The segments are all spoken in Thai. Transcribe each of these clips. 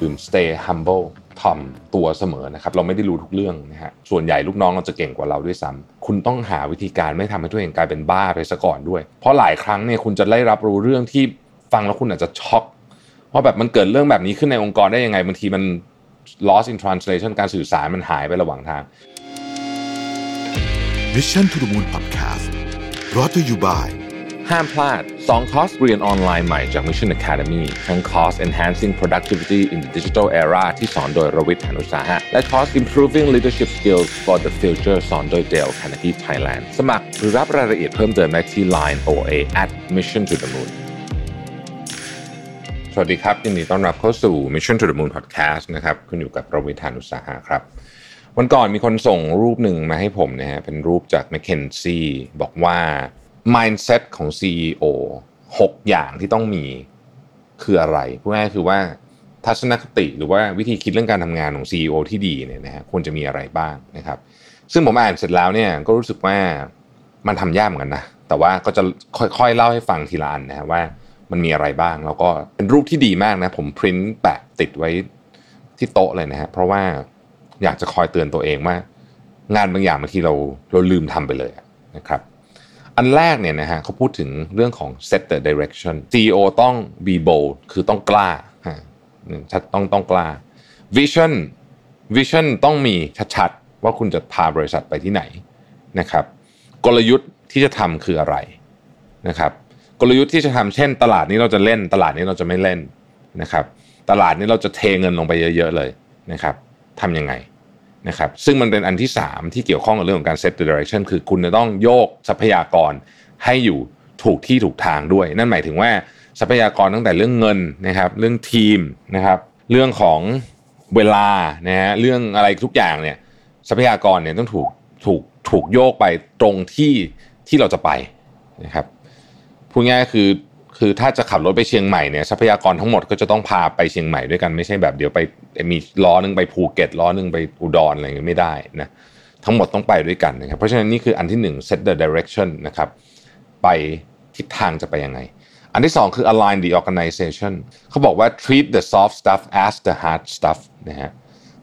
ดื่ม stay humble ถ่อมตัวเสมอนะครับ เราไม่ได้รู้ทุกเรื่องนะฮะ ส่วนใหญ่ลูกน้องเราจะเก่งกว่าเราด้วยซ้ำคุณต้องหาวิธีการไม่ทำให้ตัวเองกลายเป็นบ้าไปซะก่อนด้วย เพราะหลายครั้งเนี่ยคุณจะได้รับรู้เรื่องที่ฟังแล้วคุณอาจจะช็อกว่าแบบมันเกิดเรื่องแบบนี้ขึ้นในองค์กรได้ยังไงบางทีมัน lost in translation การสื่อสารมันหายไประหว่างทาง Mission to the Moon Podcast brought to you by ห้ามพลาด 2 คอร์สเรียนออนไลน์ใหม่จาก Mission Academy ทั้งคอร์ส Enhancing Productivity in the Digital Era ที่สอนโดยรวิทย์หานุสาหะ และคอร์ส Improving Leadership Skills for the Future สอนโดย Dale Carnegie Thailand สมัครหรือรับรายละเอียดเพิ่มเติมได้ที่ Line OA at Mission to the Moon สวัสดีครับยินดีต้อนรับเข้าสู่ Mission to the Moon Podcast นะครับคุณอยู่กับรวิทย์หานุสาหะครับ วันก่อนมีคนส่งรูปหนึ่งมาให้ผมนะฮะเป็นรูปจาก McKinsey บอกว่า mindset ของ CEO 6 อย่างที่ต้องมีคืออะไรพูดง่ายคือว่าทัศนคติหรือว่าวิธีคิดเรื่องการทำงานของ CEO ที่ดีเนี่ยนะฮะควรจะมีอะไรบ้างนะครับ ซึ่งผมอ่านเสร็จแล้วเนี่ยก็รู้สึกว่ามันทำยากเหมือนกันนะแต่ว่าก็จะค่อยๆเล่าให้ฟังทีละอันนะฮะว่ามันมีอะไรบ้างแล้วก็เป็นรูปที่ดีมากนะผมพิมพ์แปะติดไว้ที่โต๊ะเลยนะฮะเพราะว่าอยากจะคอยเตือนตัวเองว่า งานบางอย่างบางทีเราเราลืมทำไปเลยนะครับ อันแรกเนี่ยนะฮะเขาพูดถึงเรื่องของ set the direction CEO ต้อง be bold คือต้องกล้าต้องต้องกล้า vision vision ต้องมีชัดๆ ว่าคุณจะพาบริษัทไปที่ไหนนะครับ กลยุทธ์ที่จะทำคืออะไรนะครับกลยุทธ์ที่จะทำเช่น ตลาดนี้เราจะเล่น ตลาดนี้เราจะไม่เล่นนะครับ ตลาดนี้เราจะเทเงินลงไปเยอะ ๆ เลยนะครับทำยังไง นะครับซึ่งมันเป็นอันที่ 3 ที่เกี่ยวข้องกับเรื่องของการ set the direction คือคุณจะต้องโยกทรัพยากรให้อยู่ถูกที่ถูกทางด้วย นั่นหมายถึงว่าทรัพยากรตั้งแต่เรื่องเงินนะครับเรื่องทีมนะครับเรื่องของเวลานะฮะเรื่องอะไรทุกอย่างเนี่ยทรัพยากรเนี่ยต้องถูกถูกถูกโยกไปตรงที่ที่เราจะไปนะครับพูดง่ายคือ คือถ้าจะขับรถไปเชียงใหม่เนี่ยทรัพยากรทั้งหมดก็จะต้องพาไปเชียงใหม่ด้วยกันไม่ใช่แบบเดี๋ยวไปมีล้อนึงไปภูเก็ตล้อนึงไปอุดรอะไรเงี้ยไม่ได้นะทั้งหมดต้องไปด้วยกันนะครับเพราะฉะนั้นนี่คืออันที่หนึ่ง set the direction นะครับไปทิศทางจะไปยังไง อันที่สองคือ align the organization เขาบอกว่า treat the soft stuff as the hard stuff นะฮะ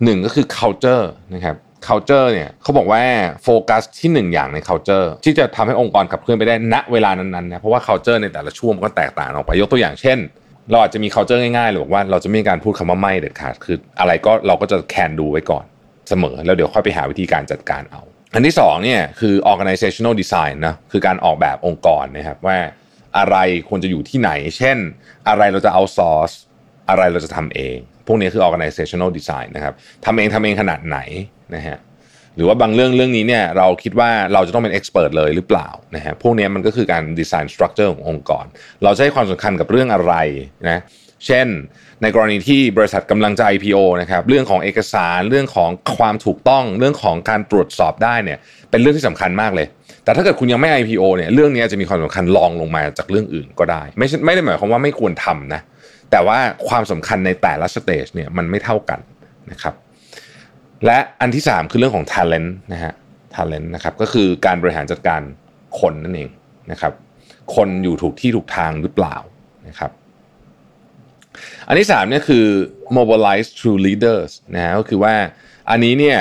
หนึ่งก็คือ culture นะครับ culture เนี่ยเขาบอกว่าโฟกัสที่หนึ่งอย่างใน culture ที่จะทำให้องค์กรขับเคลื่อนไปได้ณเวลานั้นๆนะเพราะว่า culture ในแต่ละช่วงมันก็แตกต่างออกไปยกตัวอย่างเช่น เราอาจจะมี culture ง่ายๆเลยบอกว่าเราจะไม่มีการพูดคำว่าไม่เด็ดขาดคือ อะไรก็เราก็จะแคนดูไว้ก่อนเสมอ แล้วเดี๋ยวค่อยไปหาวิธีการจัดการเอา อันที่สองเนี่ยคือ organizational design นะคือการออกแบบองค์กรนะครับว่าอะไรควรจะอยู่ที่ไหน เช่น อะไรเราจะเอาซอร์สอะไรเราจะทำเอง พวกนี้คือ organizational design นะครับทำเองทำเองขนาดไหน นะฮะหรือว่าบางเรื่องเรื่องนี้เนี่ยเราคิดว่าเราจะต้องเป็น expert เพรสเลยหรือเปล่านะฮะพวกนี้มันก็คือการ design structure ขององค์กร เราจะให้ความสำคัญกับเรื่องอะไรนะเช่น ในกรณีที่บริษัทกำลังจะ IPO นะครับเรื่องของเอกสารเรื่องของความถูกต้องเรื่องของการตรวจสอบได้เนี่ยเป็นเรื่องที่สำคัญมากเลย แต่ถ้าเกิดคุณยังไม่ IPO เนี่ยเรื่องนี้จะมีความสำคัญรองลงมาจากเรื่องอื่นก็ได้ ไม่ไม่ได้หมายความว่าไม่ควรทำนะแต่ว่าความสำคัญในแต่ละสเตจเนี่ยมันไม่เท่ากันนะครับ และอันที่ 3 คือเรื่องของ talent นะฮะ talent นะครับก็คือการบริหารจัดการคนนั่นเองนะครับ คนอยู่ถูกที่ถูกทางหรือเปล่านะครับ อันที่3เนี่ยคือ mobilize true leaders นะฮะก็คือว่าอันนี้เนี่ย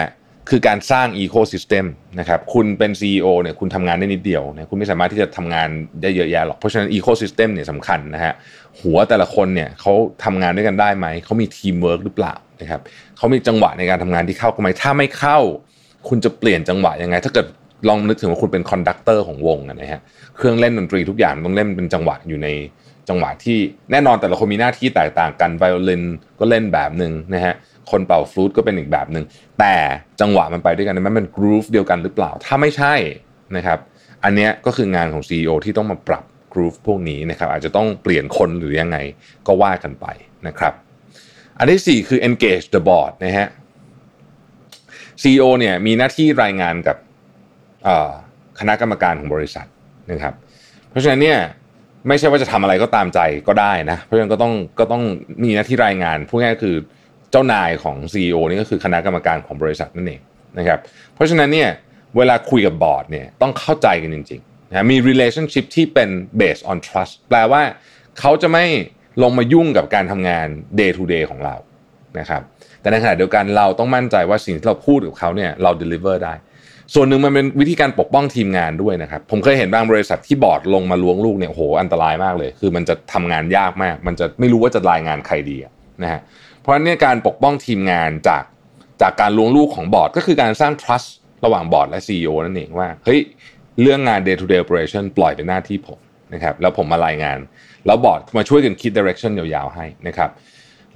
คือการสร้าง ecosystem นะครับคุณเป็น CEO เนี่ยคุณทำงานได้นิดเดียวเนะคุณไม่สามารถที่จะทำงานได้เยอะแยะหรอกเพราะฉะนั้น ecosystem เนี่ยสำคัญนะฮะหัวแต่ละคนเนี่ยเขาทำงานด้วยกันได้ไหมเขามีทีมเวิร์กหรือเปล่านะครับเขามีจังหวะในการทำงานที่เข้ากันไหมถ้าไม่เข้า คุณจะเปลี่ยนจังหวะยังไง ถ้าเกิดลองนึกถึงว่าคุณเป็น conductor ของวงนะฮะเครื่องเล่นดนตรีทุกอย่างต้องเล่นเป็นจังหวะอยู่ใน จังหวะที่แน่นอนแต่ละคนมีหน้าที่แตกต่างกันไวโอลินก็เล่นแบบหนึ่งนะฮะคนเป่าฟลูตก็เป็นอีกแบบหนึ่งแต่จังหวะมันไปด้วยกันมันเป็น groove เดียวกันหรือเปล่า ถ้าไม่ใช่นะครับอันนี้ก็คืองานของ CEO ที่ต้องมาปรับกรูฟพวกนี้นะครับอาจจะต้องเปลี่ยนคนหรือยังไงก็ว่ากันไปนะครับ อันที่ 4 คือ engage the board นะฮะ CEO เนี่ยมีหน้าที่รายงานกับคณะกรรมการของบริษัทนะครับ เพราะฉะนั้นเนี่ย ไม่ใช่ว่าจะทำอะไรก็ตามใจก็ได้นะเพราะฉะนั้นก็ต้องก็ต้องมีหน้าที่รายงานพูดง่ายๆคือเจ้านายของ CEO นี่ก็คือคณะกรรมการของบริษัทนั่นเองนะครับเพราะฉะนั้นเนี่ยเวลาคุยกับบอร์ดเนี่ยต้องเข้าใจกันจริงๆนะมี relationship ที่เป็น based on trust แปลว่าเขาจะไม่ลงมายุ่งกับการทำงาน day to day ของเรานะครับแต่ในขณะเดียวกันเราต้องมั่นใจว่าสิ่งที่เราพูดกับเขาเนี่ยเรา deliver ได้ ส่วนหนึ่งมันเป็นวิธีการปกป้องทีมงานด้วยนะครับ ผมเคยเห็นบางบริษัทที่บอร์ดลงมาล้วงลูกเนี่ยโหอันตรายมากเลย คือมันจะทำงานยากมาก มันจะไม่รู้ว่าจะรายงานใครดีนะฮะเพราะนี่การปกป้องทีมงานจากจากการล้วงลูกของบอร์ด ก็คือการสร้าง trust ระหว่างบอร์ดและ CEO นั่นเองว่าเฮ้ยเรื่องงาน day to day operation ปล่อยเป็นหน้าที่ผมนะครับแล้วผมมารายงาน แล้วบอร์ดมาช่วยกันคิด direction ยาวๆให้นะครับ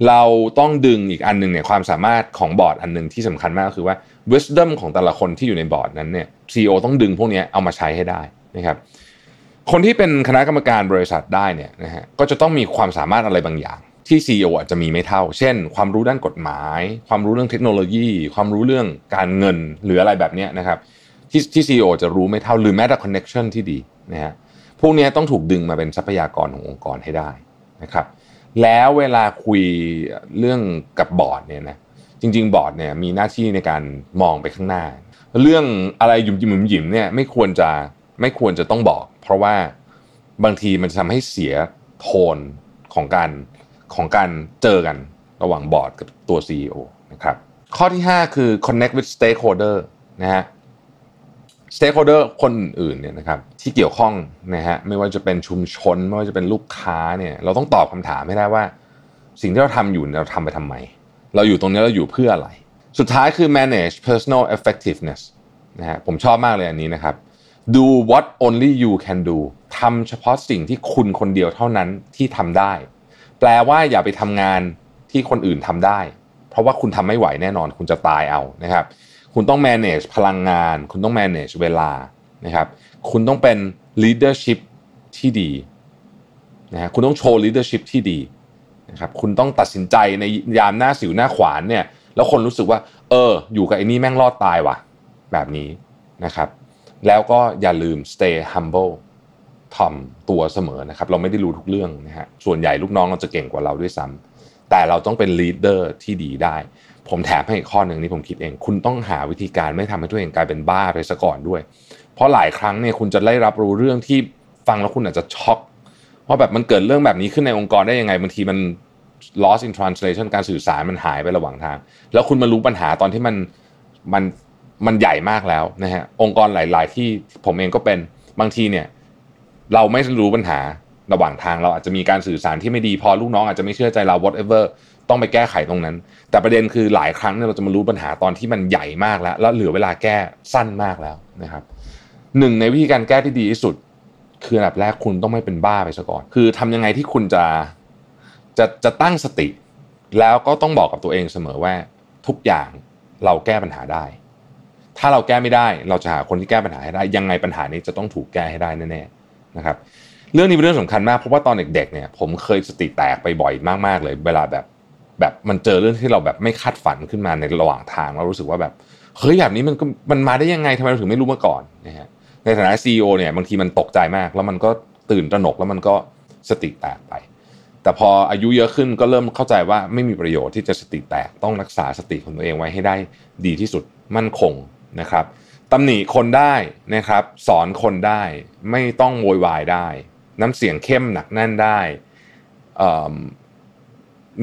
เราต้องดึงอีกอันหนึ่งเนี่ยความสามารถของบอร์ดอันหนึ่งที่สำคัญมากก็คือว่า wisdom ของแต่ละคนที่อยู่ในบอร์ดนั้นเนี่ย CEO ต้องดึงพวกนี้เอามาใช้ให้ได้นะครับคนที่เป็นคณะกรรมการบริษัทได้เนี่ยนะฮะก็จะต้องมีความสามารถอะไรบางอย่าง ที่ CEO อาจจะมีไม่เท่า เช่น ความรู้ด้านกฎหมาย ความรู้เรื่องเทคโนโลยี ความรู้เรื่องการเงินหรืออะไรแบบนี้นะครับที่ที่ CEO จะรู้ไม่เท่าหรือแม้แต่ connection ที่ดีนะฮะพวกนี้ต้องถูกดึงมาเป็นทรัพยากรขององค์กรให้ได้นะครับ แล้วเวลาคุยเรื่องกับบอร์ดเนี่ยนะจริง ๆ บอร์ดเนี่ยมีหน้าที่ในการมองไปข้างหน้า เรื่องอะไรหยุ่มยิ้มหยิมเนี่ยไม่ควรจะไม่ควรจะต้องบอก เพราะว่าบางทีมันจะทำให้เสียโทนของการของการเจอกันระหว่างบอร์ดกับตัว CEO นะครับข้อที่ 5 คือ connect with stakeholder นะฮะ stakeholder คนอื่นๆเนี่ยนะครับที่เกี่ยวข้องนะฮะไม่ว่าจะเป็นชุมชน ไม่ว่าจะเป็นลูกค้าเนี่ยเราต้องตอบคำถามให้ได้ว่า สิ่งที่เราทำอยู่เราทำไปทำไม เราอยู่ตรงนี้เราอยู่เพื่ออะไร สุดท้ายคือ manage personal effectiveness นะฮะผมชอบมากเลยอันนี้นะครับ do what only you can do ทำเฉพาะสิ่งที่คุณคนเดียวเท่านั้นที่ทำได้ แปลว่าอย่าไปทำงานที่คนอื่นทำได้ เพราะว่าคุณทำไม่ไหวแน่นอนคุณจะตายเอานะครับ คุณต้อง manage พลังงาน คุณต้อง manage เวลานะครับ คุณต้องเป็น leadership ที่ดีนะฮะคุณต้องโชว์ leadership ที่ดีนะครับ คุณต้องตัดสินใจในยามหน้าสิวหน้าขวานเนี่ย แล้วคนรู้สึกว่า เออ อยู่กับไอ้นี่แม่งรอดตายว่ะ แบบนี้นะครับ แล้วก็อย่าลืม stay humble ทำตัวเสมอนะครับ เราไม่ได้รู้ทุกเรื่องนะฮะ ส่วนใหญ่ลูกน้องเราจะเก่งกว่าเราด้วยซ้ำแต่เราต้องเป็น leader ที่ดีได้ ผมแถมให้อีกข้อหนึ่งนี่ผมคิดเอง คุณต้องหาวิธีการไม่ทำให้ตัวเองกลายเป็นบ้าไปซะก่อนด้วย เพราะหลายครั้งเนี่ยคุณจะได้รับรู้เรื่องที่ฟังแล้วคุณอาจจะช็อกว่าแบบมันเกิดเรื่องแบบนี้ขึ้นในองค์กรได้ยังไงบางทีมัน lost in translation การสื่อสารมันหายไประหว่างทาง แล้วคุณมารู้ปัญหาตอนที่มันมันมันใหญ่มากแล้วนะฮะองค์กรหลาย ๆ ที่ผมเองก็เป็นบางทีเนี่ย เราไม่รู้ปัญหาระหว่างทางเราอาจจะมีการสื่อสารที่ไม่ดีพอลูกน้องอาจจะไม่เชื่อใจเรา whatever ต้องไปแก้ไขตรงนั้น แต่ประเด็นคือหลายครั้งเนี่ยเราจะมารู้ปัญหาตอนที่มันใหญ่มากแล้ว แล้วเหลือเวลาแก้สั้นมากแล้วนะครับหนึ่งในวิธีการแก้ที่ดีที่สุด คืออันดับแรกคุณต้องไม่เป็นบ้าไปซะก่อน คือทำยังไงที่คุณจะจะจะตั้งสติ แล้วก็ต้องบอกกับตัวเองเสมอว่า ทุกอย่างเราแก้ปัญหาได้ ถ้าเราแก้ไม่ได้ เราจะหาคนที่แก้ปัญหาให้ได้ ยังไงปัญหานี้จะต้องถูกแก้ให้ได้แน่ๆนะครับเรื่องนี้เป็นเรื่องสำคัญมากเพราะว่าตอนเด็กๆเนี่ยผมเคยสติแตกไปบ่อยมากๆเลย เวลาแบบ แบบมันเจอเรื่องที่เราแบบไม่คาดฝันขึ้นมาในระหว่างทางเรารู้สึกว่าแบบเฮ้ยแบบนี้มันมันมาได้ยังไงทำไมเราถึงไม่รู้มาก่อนนะฮะในฐานะซีอเนี่ยบางทีมันตกใจมาก แล้วมันก็ตื่นตระหนกแล้วมันก็สติแตกไป แต่พออายุเยอะขึ้นก็เริ่มเข้าใจว่าไม่มีประโยชน์ที่จะสติแตกต้องรักษาสติของตัวเองไว้ให้ได้ดีที่สุดมั่นคงนะครับตำหนิคนได้นะครับสอนคนได้ไม่ต้องโวยวายได้ น้ำเสียงเข้มหนักแน่นได้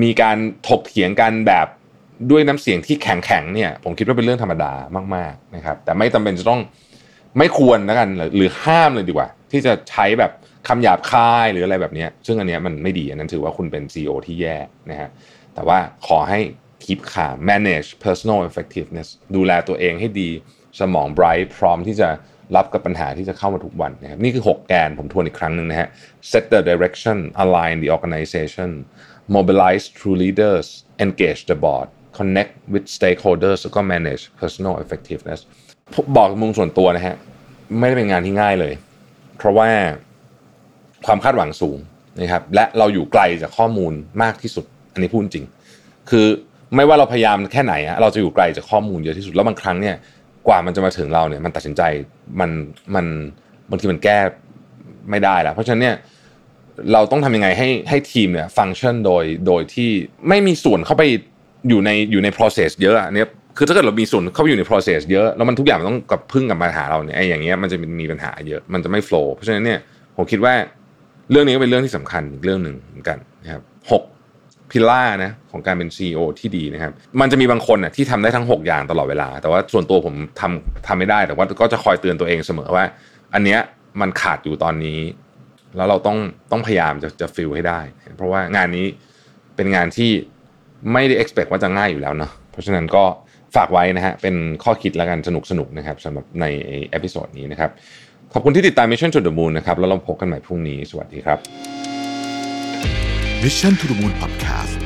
มีการถกเถียงกันแบบด้วยน้ำเสียงที่แข็งแข็งเนี่ยผมคิดว่าเป็นเรื่องธรรมดามากๆนะครับ แต่ไม่จาเป็นจะต้องไม่ควรแล้วกันหรือห้ามเลยดีกว่า ที่จะใช้แบบคำหยาบคายหรืออะไรแบบนี้ซึ่งอันนี้มันไม่ดีอันนั้นถือว่าคุณเป็น CEO ที่แย่นะฮะแต่ว่าขอให้คีปขา manage personal effectiveness ดูแลตัวเองให้ดีสมอง bright พร้อมที่จะรับกับปัญหาที่จะเข้ามาทุกวันนะครับนี่คือ 6 แกนผมทวนอีกครั้งหนึ่งนะฮะ set the direction align the organization mobilize true leaders engage the board connect with stakeholders แล้วก็ manage personal effectiveness บอกมุมส่วนตัวนะฮะ ไม่ได้เป็นงานที่ง่ายเลย เพราะว่าความคาดหวังสูงนะครับ และเราอยู่ไกลจากข้อมูลมากที่สุด อันนี้พูดจริง คือไม่ว่าเราพยายามแค่ไหนอะเราจะอยู่ไกลจากข้อมูลเยอะที่สุด แล้วบางครั้งเนี่ย กว่ามันจะมาถึงเราเนี่ย มันตัดสินใจ มัน มัน บางทีมันแก้ไม่ได้แล้ว เพราะฉะนั้นเนี่ย เราต้องทำยังไงให้ให้ทีมเนี่ยฟังก์ชันโดยโดยที่ไม่มีส่วนเข้าไปอยู่ในอยู่ใน process เยอะอันนี้คือถ้าเกิดเรามีส่วนเข้าไปอยู่ใน process เยอะแล้วมันทุกอย่างมันต้องกับพึ่งกับปัญหาเราเนี่ยไอ้อย่างเงี้ยมันจะมีปัญหาเยอะมันจะไม่ flow เพราะฉะนั้นเนี่ยผมคิดว่าเรื่องนี้ก็เป็นเรื่องที่สำคัญอีกเรื่องหนึ่งเหมือนกันนะครับหกพิล่านะของการเป็น CEO ที่ดีนะครับ มันจะมีบางคนน่ะที่ทำได้ทั้ง 6 อย่างตลอดเวลา แต่ว่าส่วนตัวผมทำทำไม่ได้แต่ว่าก็จะคอยเตือนตัวเองเสมอว่า อันเนี้ยมันขาดอยู่ตอนนี้ แล้วเราต้องต้องพยายามจะจะ fill ให้ได้ เพราะว่างานนี้เป็นงานที่ไม่ได้ expect ว่าจะง่ายอยู่แล้วเนาะเพราะฉะนั้นก็ฝากไว้นะฮะเป็นข้อคิดแล้วกันสนุกสนุกนะครับสำหรับใน episode นี้นะครับ ขอบคุณที่ติดตาม Mission to the Moon นะครับ แล้วเราพบกันใหม่พรุ่งนี้ สวัสดีครับ Mission to the Moon Podcast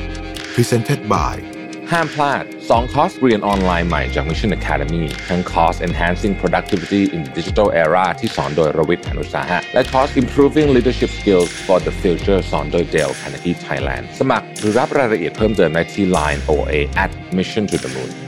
Presented by ห้ามพลาด 2 คอร์สเรียนออนไลน์ใหม่จาก Mission Academy ทั้งคอร์ส Enhancing Productivity in Digital Era ที่สอนโดยรวิศ หาญอุตสาหะ และคอร์ส Improving Leadership Skills for the Future สอนโดย Dale Carnegie Thailand สมัครหรือรับรายละเอียดเพิ่มเติมได้ที่ Line OA at Mission to the Moon